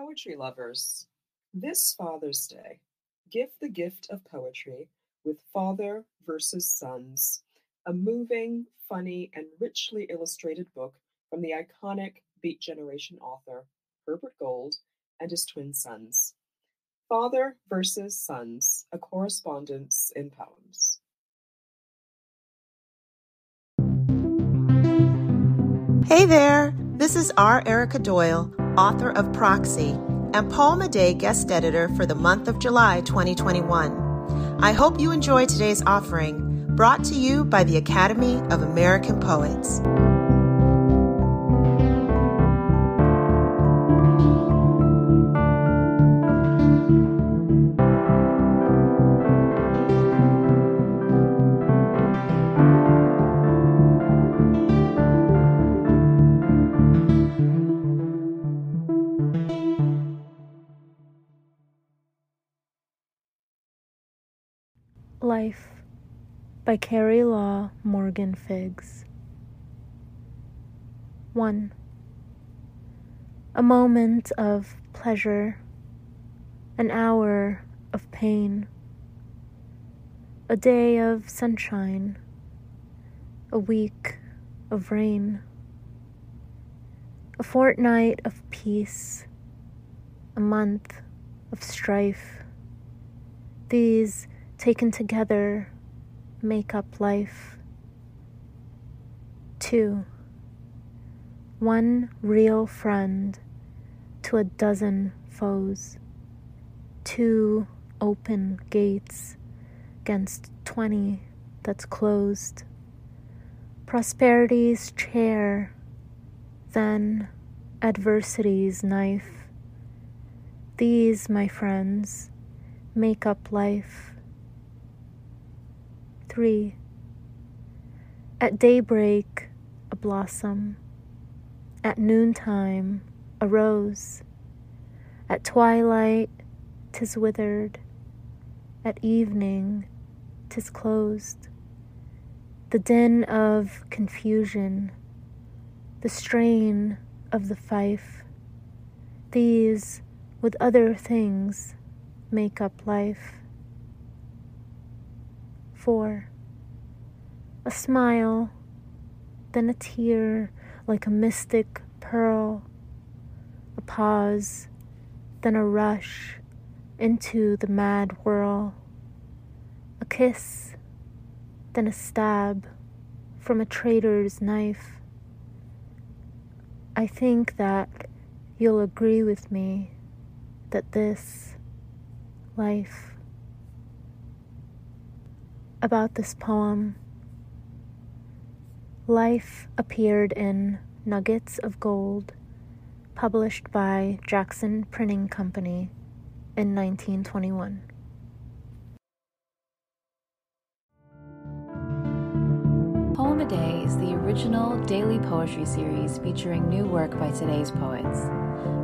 poetry lovers. This Father's Day, give the gift of poetry with Father versus Sons, a moving, funny, and richly illustrated book from the iconic Beat Generation author Herbert Gold and his twin sons. Father versus Sons, a correspondence in poems. Hey there, this is R. Erica Doyle, author of Proxy and Poem a Day guest editor for the month of July 2021. I hope you enjoy today's offering, brought to you by the Academy of American Poets. Life by Carrie Law Morgan Figgs. 1. A moment of pleasure, an hour of pain, a day of sunshine, a week of rain, a fortnight of peace, a month of strife. These taken together make up life. Two, one real friend to a dozen foes. Two open gates against twenty that's closed. Prosperity's chair, then adversity's knife. These, my friends, make up life. 3. At daybreak, a blossom. At noontime, a rose. At twilight, tis withered. At evening, tis closed. The din of confusion, the strain of the fife, these, with other things, make up life. 4. A smile, then a tear like a mystic pearl, a pause, then a rush into the mad whirl, a kiss, then a stab from a traitor's knife. I think that you'll agree with me that this life about this poem. Life appeared in Nuggets of Gold, published by Jackson Printing Company in 1921. Poem a Day is the original daily poetry series featuring new work by today's poets.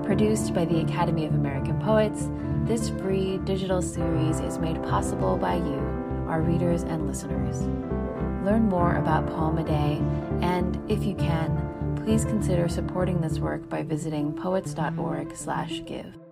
Produced by the Academy of American Poets, this free digital series is made possible by you our readers and listeners. Learn more about Poem a Day, and if you can, please consider supporting this work by visiting poets.org/give.